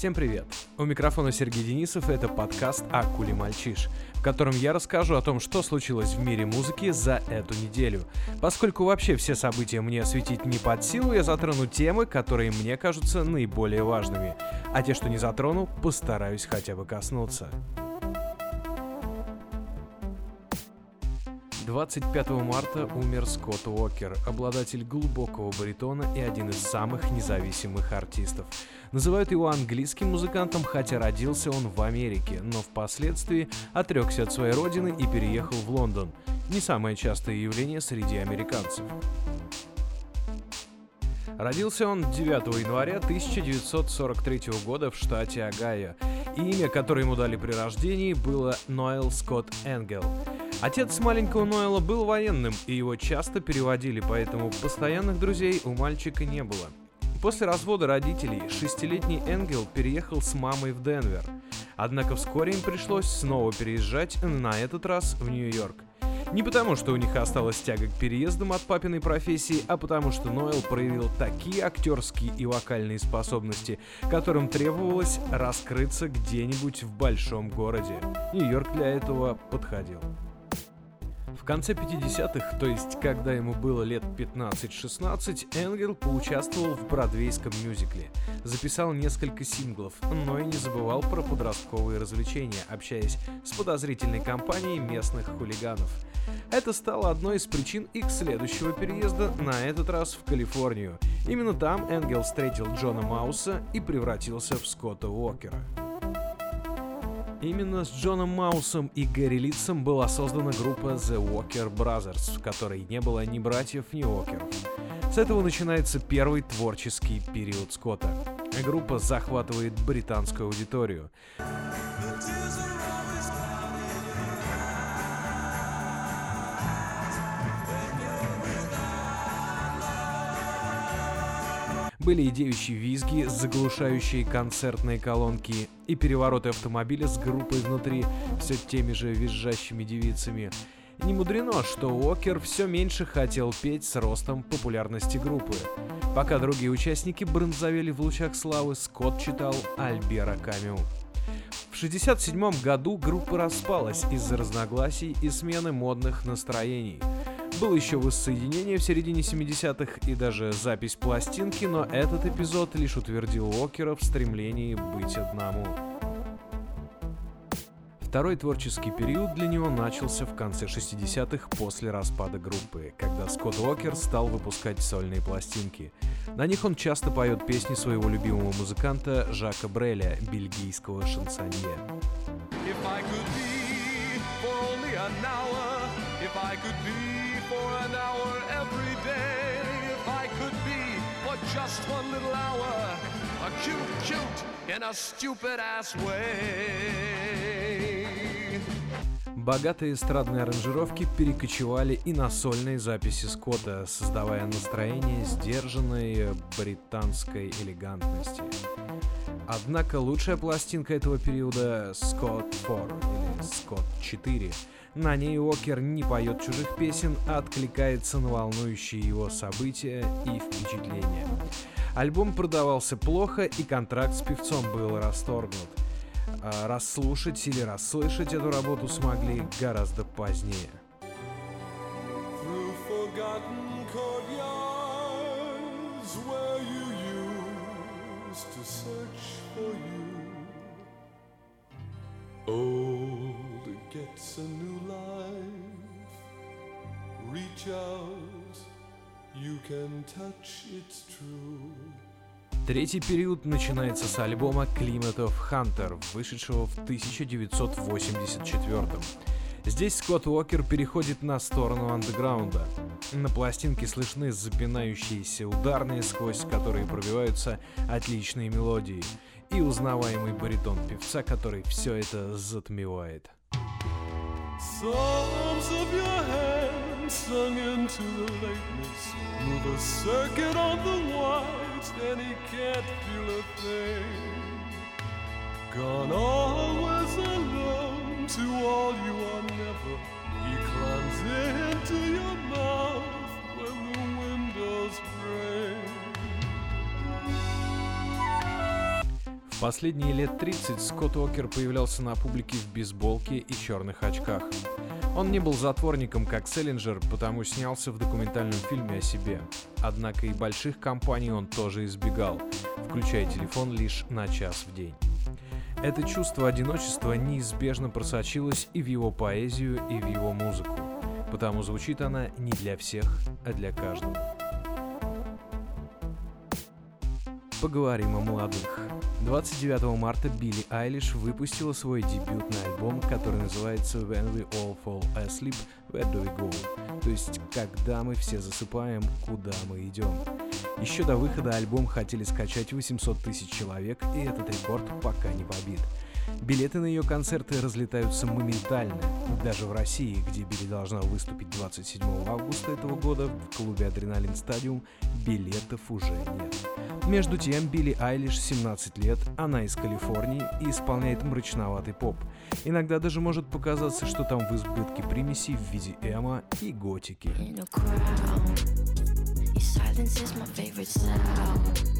Всем привет! У микрофона Сергей Денисов, и это подкаст «Акули мальчиш», в котором я расскажу о том, что случилось в мире музыки за эту неделю. Поскольку вообще все события мне осветить не под силу, я затрону темы, которые мне кажутся наиболее важными. А те, что не затрону, постараюсь хотя бы коснуться. 25 марта умер Скотт Уокер, обладатель глубокого баритона и один из самых независимых артистов. Называют его английским музыкантом, хотя родился он в Америке, но впоследствии отрекся от своей родины и переехал в Лондон. Не самое частое явление среди американцев. Родился он 9 января 1943 года в штате Огайо, и имя, которое ему дали при рождении, было Ноэл Скотт Энгел. Отец маленького Ноэла был военным, и его часто переводили, поэтому постоянных друзей у мальчика не было. После развода родителей шестилетний Энгел переехал с мамой в Денвер. Однако вскоре им пришлось снова переезжать, на этот раз в Нью-Йорк. Не потому, что у них осталась тяга к переездам от папиной профессии, а потому что Ноэл проявил такие актерские и вокальные способности, которым требовалось раскрыться где-нибудь в большом городе. Нью-Йорк для этого подходил. Конце 50-х, то есть когда ему было лет 15-16, Энгел поучаствовал в бродвейском мюзикле. Записал несколько синглов, но и не забывал про подростковые развлечения, общаясь с подозрительной компанией местных хулиганов. Это стало одной из причин их следующего переезда, на этот раз в Калифорнию. Именно там Энгел встретил Джона Мауса и превратился в Скотта Уокера. Именно с Джоном Маусом и Гэри Литсом была создана группа The Walker Brothers, в которой не было ни братьев, ни Уокеров. С этого начинается первый творческий период Скотта. Группа захватывает британскую аудиторию. Были и девичьи визги, заглушающие концертные колонки, и перевороты автомобиля с группой внутри, все теми же визжащими девицами. Не мудрено, что Уокер все меньше хотел петь с ростом популярности группы. Пока другие участники бронзовели в лучах славы, Скотт читал Альбера Камю. В 1967 году группа распалась из-за разногласий и смены модных настроений – было еще воссоединение в середине 70-х и даже запись пластинки, но этот эпизод лишь утвердил Уокера в стремлении быть одному. Второй творческий период для него начался в конце 60-х после распада группы, когда Скотт Уокер стал выпускать сольные пластинки. На них он часто поет песни своего любимого музыканта Жака Бреля, бельгийского шансонье. If I could be for only an hour, if I could be just one little hour, a cute, cute in a stupid ass way. Богатые эстрадные аранжировки перекочевали и на сольные записи Скотта, создавая настроение сдержанной британской элегантности. Однако лучшая пластинка этого периода Scott 4 или Scott 4 на ней Уокер не поет чужих песен, а откликается на волнующие его события и впечатления. Альбом продавался плохо, и контракт с певцом был расторгнут. А расслушать или расслышать эту работу смогли гораздо позднее. Old gets a new reach out, you can touch its true. Третий период начинается с альбома Climate of Hunter, вышедшего в 1984 Здесь Скотт Уокер переходит на сторону андеграунда. На пластинке слышны запинающиеся ударные, сквозь которые пробиваются отличные мелодии, и узнаваемый баритон певца, который все это затмевает. Psalms of your hand sung into the lateness. Move a circuit on the white, and he can't feel a thing. Gone always Последние лет 30 Скотт Уокер появлялся на публике в бейсболке и черных очках. Он не был затворником, как Селлинджер, потому снялся в документальном фильме о себе. Однако и больших компаний он тоже избегал, включая телефон лишь на час в день. Это чувство одиночества неизбежно просочилось и в его поэзию, и в его музыку, потому звучит она не для всех, а для каждого. Поговорим о молодых. 29 марта Билли Айлиш выпустила свой дебютный альбом, который называется When We All Fall Asleep, Where Do We Go? То есть, когда мы все засыпаем, куда мы идем. Еще до выхода альбом хотели скачать 800 тысяч человек, и этот рекорд пока не побит. Билеты на ее концерты разлетаются моментально. Даже в России, где Билли должна выступить 27 августа этого года в клубе Адреналин Стадиум, билетов уже нет. Между тем, Билли Айлиш 17 лет, она из Калифорнии и исполняет мрачноватый поп. Иногда даже может показаться, что там в избытке примесей в виде эмо и готики. Watch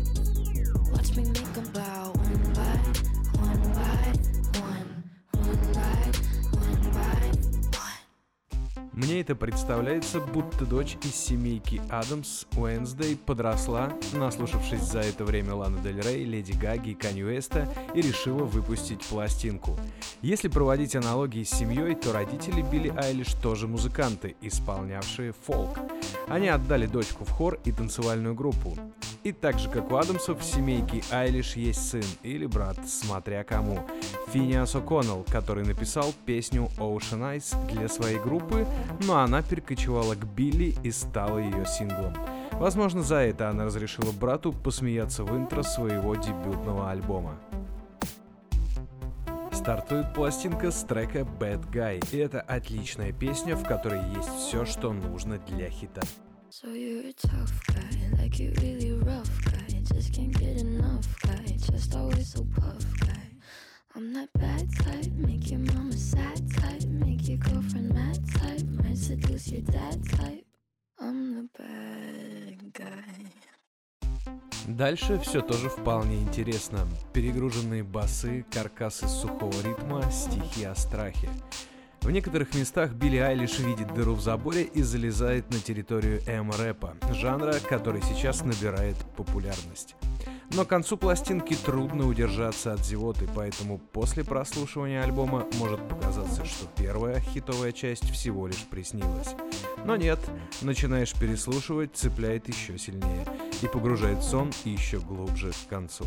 Это представляется, будто дочь из семейки Адамс Уэнсдей подросла, наслушавшись за это время Лана Дель Рей, Леди Гаги и Канни Уэста, и решила выпустить пластинку. Если проводить аналогии с семьей, то родители Билли Айлиш тоже музыканты, исполнявшие фолк. Они отдали дочку в хор и танцевальную группу. И так же, как у Адамсов, в семейке Айлиш есть сын или брат, смотря кому. Финиас О'Коннелл, который написал песню Ocean Eyes для своей группы, но она перекочевала к Билли и стала ее синглом. Возможно, за это она разрешила брату посмеяться в интро своего дебютного альбома. Стартует пластинка с трека Bad Guy, и это отличная песня, в которой есть все, что нужно для хита. So you're a tough guy, like you really rough guy, just can't get enough guy, just always so puff guy. I'm that bad type, make your mama type, might seduce your dad type. I'm the bad guy. Дальше все тоже вполне интересно. Перегруженные басы, каркасы сухого ритма, стихи о страхе. В некоторых местах Билли Айлиш видит дыру в заборе и залезает на территорию эм-рэпа, жанра, который сейчас набирает популярность. Но к концу пластинки трудно удержаться от зевоты, поэтому после прослушивания альбома может показаться, что первая хитовая часть всего лишь приснилась. Но нет, начинаешь переслушивать, цепляет еще сильнее и погружает сон еще глубже к концу.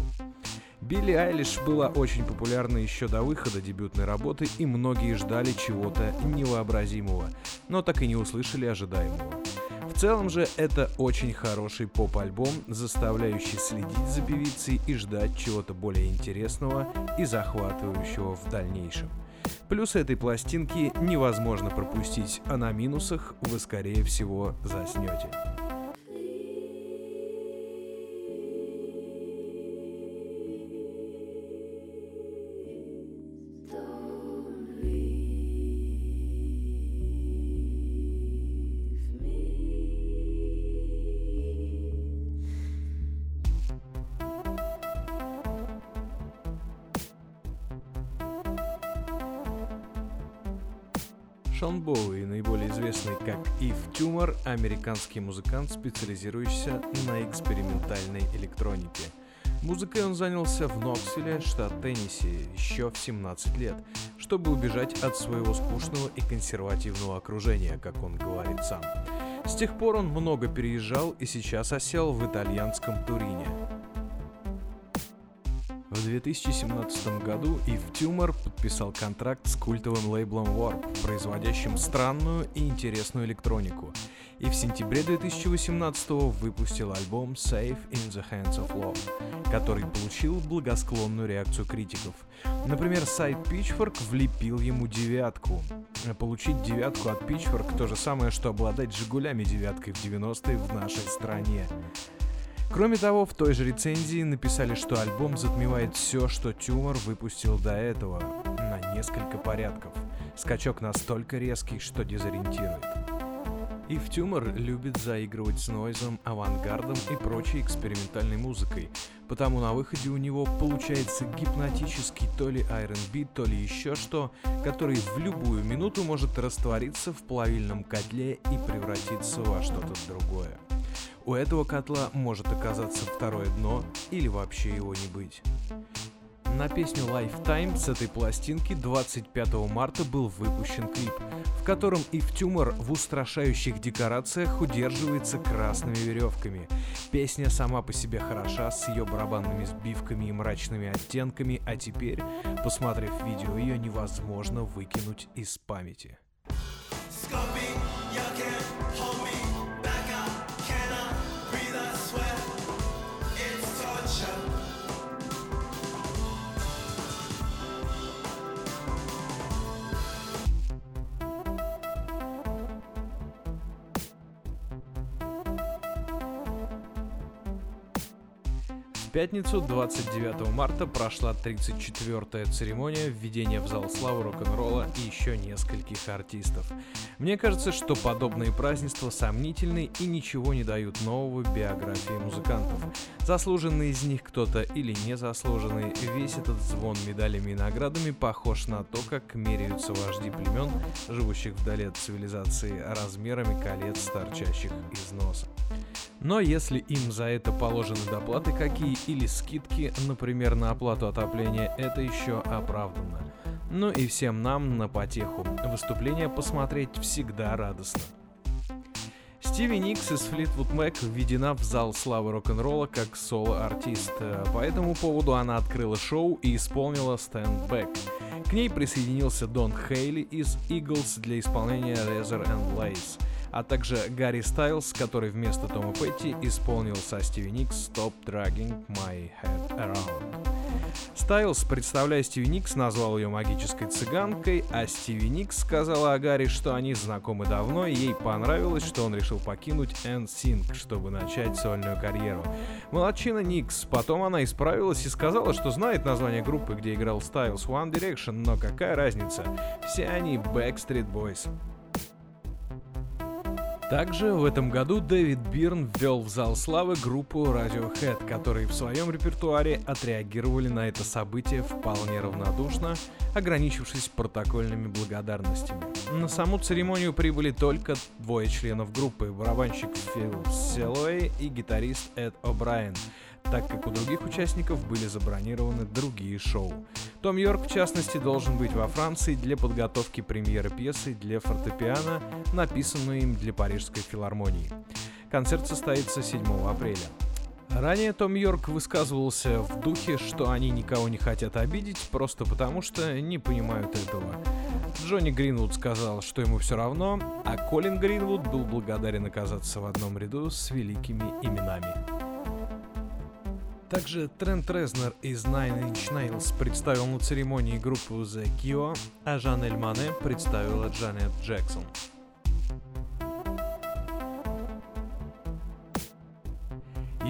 Билли Айлиш была очень популярна еще до выхода дебютной работы, и многие ждали чего-то невообразимого, но так и не услышали ожидаемого. В целом же это очень хороший поп-альбом, заставляющий следить за певицей и ждать чего-то более интересного и захватывающего в дальнейшем. Плюс этой пластинки невозможно пропустить, а на минусах вы скорее всего заснете. Шон Боуи, наиболее известный как Ив Тюмор, американский музыкант, специализирующийся на экспериментальной электронике. Музыкой он занялся в Ноксвилле, штат Теннесси, еще в 17 лет, чтобы убежать от своего скучного и консервативного окружения, как он говорит сам. С тех пор он много переезжал и сейчас осел в итальянском Турине. В 2017 году Ив Тюмор подписал контракт с культовым лейблом Warp, производящим странную и интересную электронику, и в сентябре 2018 выпустил альбом Safe in the Hands of Love, который получил благосклонную реакцию критиков. Например, сайт Pitchfork влепил ему девятку. Получить девятку от Pitchfork то же самое, что обладать «Жигулями» девяткой в 90-е в нашей стране. Кроме того, в той же рецензии написали, что альбом затмевает все, что Тюмор выпустил до этого, на несколько порядков. Скачок настолько резкий, что дезориентирует. И в Тюмор любит заигрывать с нойзом, авангардом и прочей экспериментальной музыкой, потому на выходе у него получается гипнотический то ли R&B, то ли еще что, который в любую минуту может раствориться в плавильном котле и превратиться во что-то другое. У этого котла может оказаться второе дно или вообще его не быть. На песню Lifetime с этой пластинки 25 марта был выпущен клип, в котором Ив Тюмор в устрашающих декорациях удерживается красными веревками. Песня сама по себе хороша, с ее барабанными сбивками и мрачными оттенками, а теперь, посмотрев видео, ее невозможно выкинуть из памяти. Scopy, пятницу, 29 марта, прошла 34-я церемония введения в зал славы рок-н-ролла и еще нескольких артистов. Мне кажется, что подобные празднества сомнительны и ничего не дают нового биографии музыкантов. Заслуженный из них кто-то или незаслуженный, весь этот звон медалями и наградами похож на то, как меряются вожди племен, живущих вдали от цивилизации, размерами колец, торчащих из носа. Но если им за это положены доплаты какие или скидки, например, на оплату отопления, это еще оправданно. Ну и всем нам на потеху. Выступление посмотреть всегда радостно. Стиви Никс из Fleetwood Mac введена в зал славы рок-н-ролла как соло-артист. По этому поводу она открыла шоу и исполнила Stand Back. К ней присоединился Дон Хейли из Eagles для исполнения Razor and Lace а также Гарри Стайлз, который вместо Тома Петти исполнил со Стиви Никс «Stop Dragging My Head Around». Стайлз, представляя Стиви Никс, назвал ее магической цыганкой, а Стиви Никс сказала о Гарри, что они знакомы давно, и ей понравилось, что он решил покинуть NSYNC, чтобы начать сольную карьеру. Молодчина Никс. Потом она исправилась и сказала, что знает название группы, где играл Стайлз One Direction, но какая разница? Все они Backstreet Boys. Также в этом году Дэвид Бирн ввел в зал славы группу Radiohead, которые в своем репертуаре отреагировали на это событие вполне равнодушно, ограничившись протокольными благодарностями. На саму церемонию прибыли только двое членов группы, барабанщик Фил Селуэй и гитарист Эд О'Брайен – так как у других участников были забронированы другие шоу. Том Йорк, в частности, должен быть во Франции для подготовки премьеры пьесы для фортепиано, написанную им для Парижской филармонии. Концерт состоится 7 апреля. Ранее Том Йорк высказывался в духе, что они никого не хотят обидеть, просто потому что не понимают этого. Джонни Гринвуд сказал, что ему все равно, а Колин Гринвуд был благодарен оказаться в одном ряду с великими именами. Также Трент Резнер из Nine Inch Nails представил на церемонии группу The Cure, а Жанель Мане представила Джанет Джексон.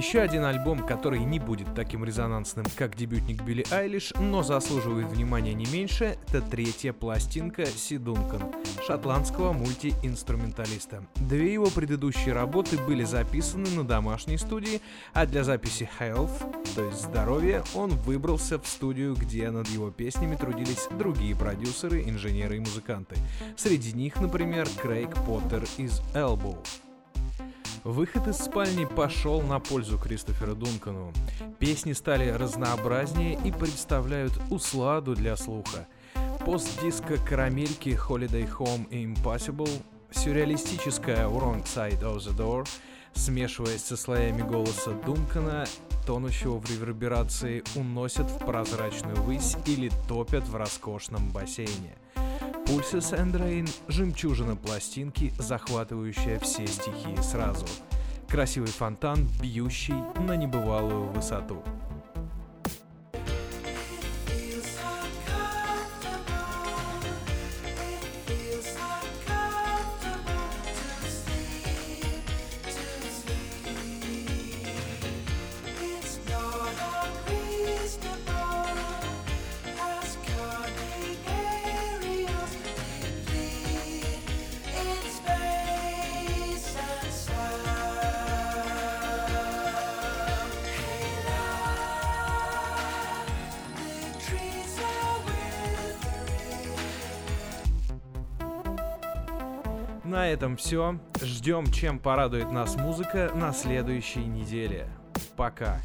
Еще один альбом, который не будет таким резонансным, как дебютник Билли Айлиш, но заслуживает внимания не меньше, это третья пластинка Си Дункан, шотландского мультиинструменталиста. Две его предыдущие работы были записаны на домашней студии, а для записи Health, то есть здоровье, он выбрался в студию, где над его песнями трудились другие продюсеры, инженеры и музыканты. Среди них, например, Крейг Поттер из Elbow. Выход из спальни пошел на пользу Кристоферу Дункану. Песни стали разнообразнее и представляют усладу для слуха. Пост-диско карамельки Holiday Home и Impossible, сюрреалистическая Wrong Side of the Door, смешиваясь со слоями голоса Дункана, тонущего в реверберации, уносят в прозрачную высь или топят в роскошном бассейне. Pulses Rain — жемчужина пластинки, захватывающая все стихии сразу. Красивый фонтан, бьющий на небывалую высоту. На этом все. Ждем, чем порадует нас музыка на следующей неделе. Пока.